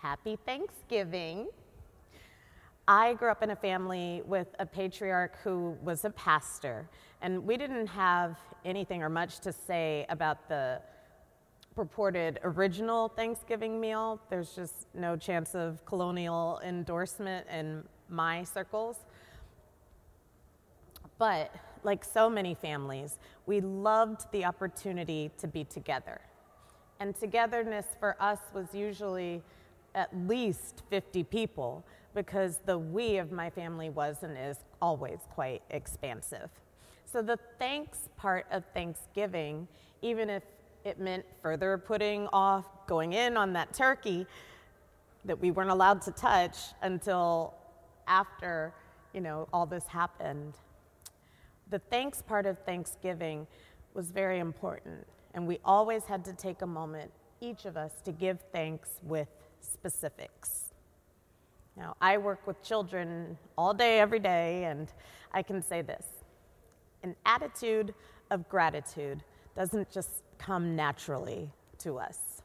Happy Thanksgiving. I grew up in a family with a patriarch who was a pastor, and we didn't have anything or much to say about the purported original Thanksgiving meal. There's just no chance of colonial endorsement in my circles. But like so many families, we loved the opportunity to be together. And togetherness for us was usually at least 50 people because the we of my family was and is always quite expansive. So the thanks part of Thanksgiving, even if it meant further putting off going in on that turkey that we weren't allowed to touch until after, you know, all this happened. The thanks part of Thanksgiving was very important, and we always had to take a moment, each of us, to give thanks with specifics. Now, I work with children all day, every day, and I can say this an attitude of gratitude doesn't just come naturally to us.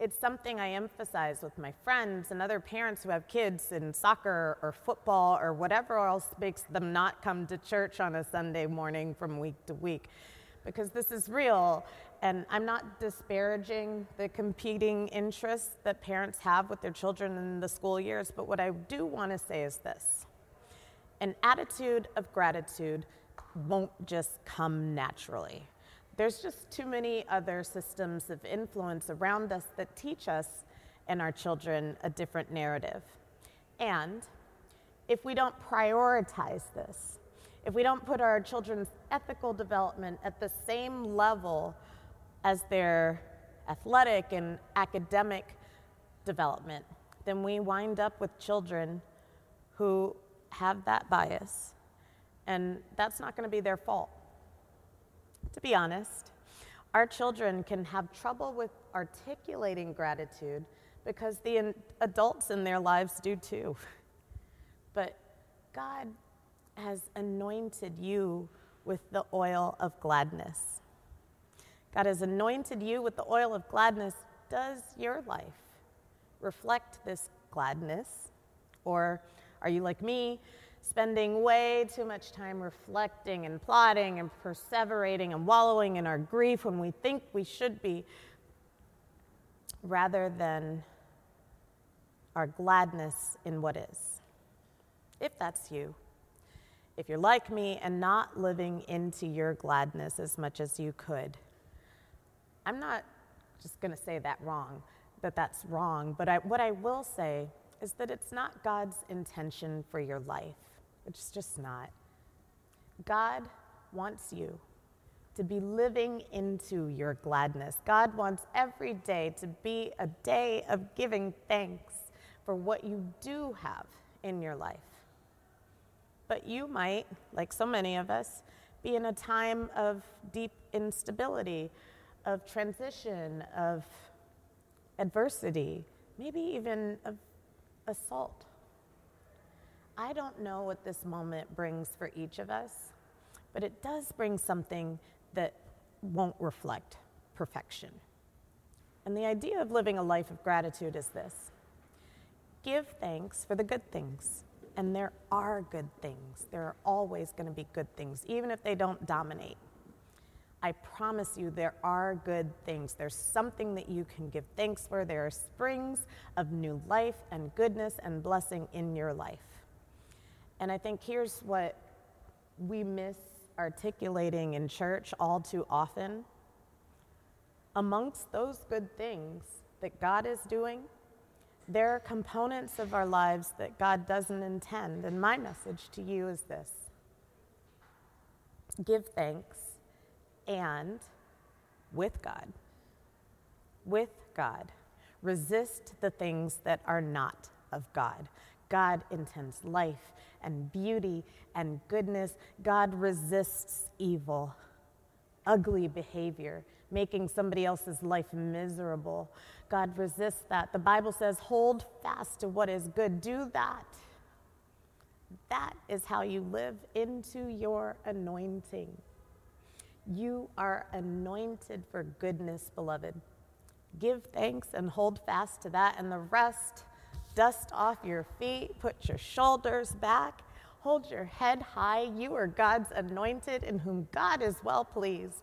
It's something I emphasize with my friends and other parents who have kids in soccer or football or whatever else makes them not come to church on a Sunday morning from week to week. Because this is real, and I'm not disparaging the competing interests that parents have with their children in the school years, but what I do want to say is this an attitude of gratitude won't just come naturally. There's just too many other systems of influence around us that teach us and our children a different narrative. And if we don't prioritize this, if we don't put our children's ethical development at the same level as their athletic and academic development, then we wind up with children who have that bias. And that's not going to be their fault to be honest. Our children can have trouble with articulating gratitude because the adults in their lives do too. But God has anointed you with the oil of gladness. God has anointed you with the oil of gladness. Does your life reflect this gladness? Or are you like me? spending way too much time reflecting and plotting and perseverating and wallowing in our grief when we think we should be, rather than our gladness in what is. If that's you, if you're like me and not living into your gladness as much as you could, I'm not just going to say that wrong, that that's wrong, but I, what I will say is that it's not God's intention for your life. It's just not. God wants you to be living into your gladness. God wants every day to be a day of giving thanks for what you do have in your life. But you might, like so many of us, be in a time of deep instability, of transition, of adversity, maybe even of assault. I don't know what this moment brings for each of us, but it does bring something that won't reflect perfection. And the idea of living a life of gratitude is this give thanks for the good things. And there are good things. There are always going to be good things, even if they don't dominate. I promise you, there are good things. There's something that you can give thanks for. There are springs of new life and goodness and blessing in your life. And I think here's what we miss articulating in church all too often. Amongst those good things that God is doing, there are components of our lives that God doesn't intend. And my message to you is this give thanks and with God. With God. Resist the things that are not of God. God intends life and beauty and goodness. God resists evil, ugly behavior, making somebody else's life miserable. God resists that. The Bible says, hold fast to what is good. Do that. That is how you live into your anointing. You are anointed for goodness, beloved. give thanks and hold fast to that. And the rest, dust off your feet, put your shoulders back, hold your head high. You are God's anointed in whom God is well pleased.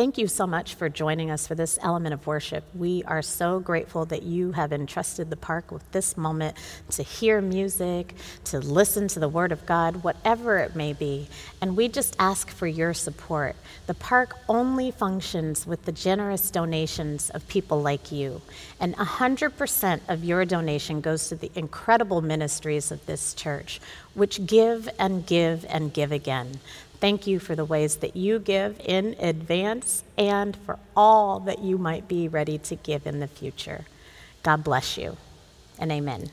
Thank you so much for joining us for this element of worship. We are so grateful that you have entrusted the park with this moment to hear music, to listen to the Word of God, whatever it may be. And we just ask for your support. The park only functions with the generous donations of people like you. And 100% of your donation goes to the incredible ministries of this church, which give and give and give again. Thank you for the ways that you give in advance and for all that you might be ready to give in the future. God bless you and amen.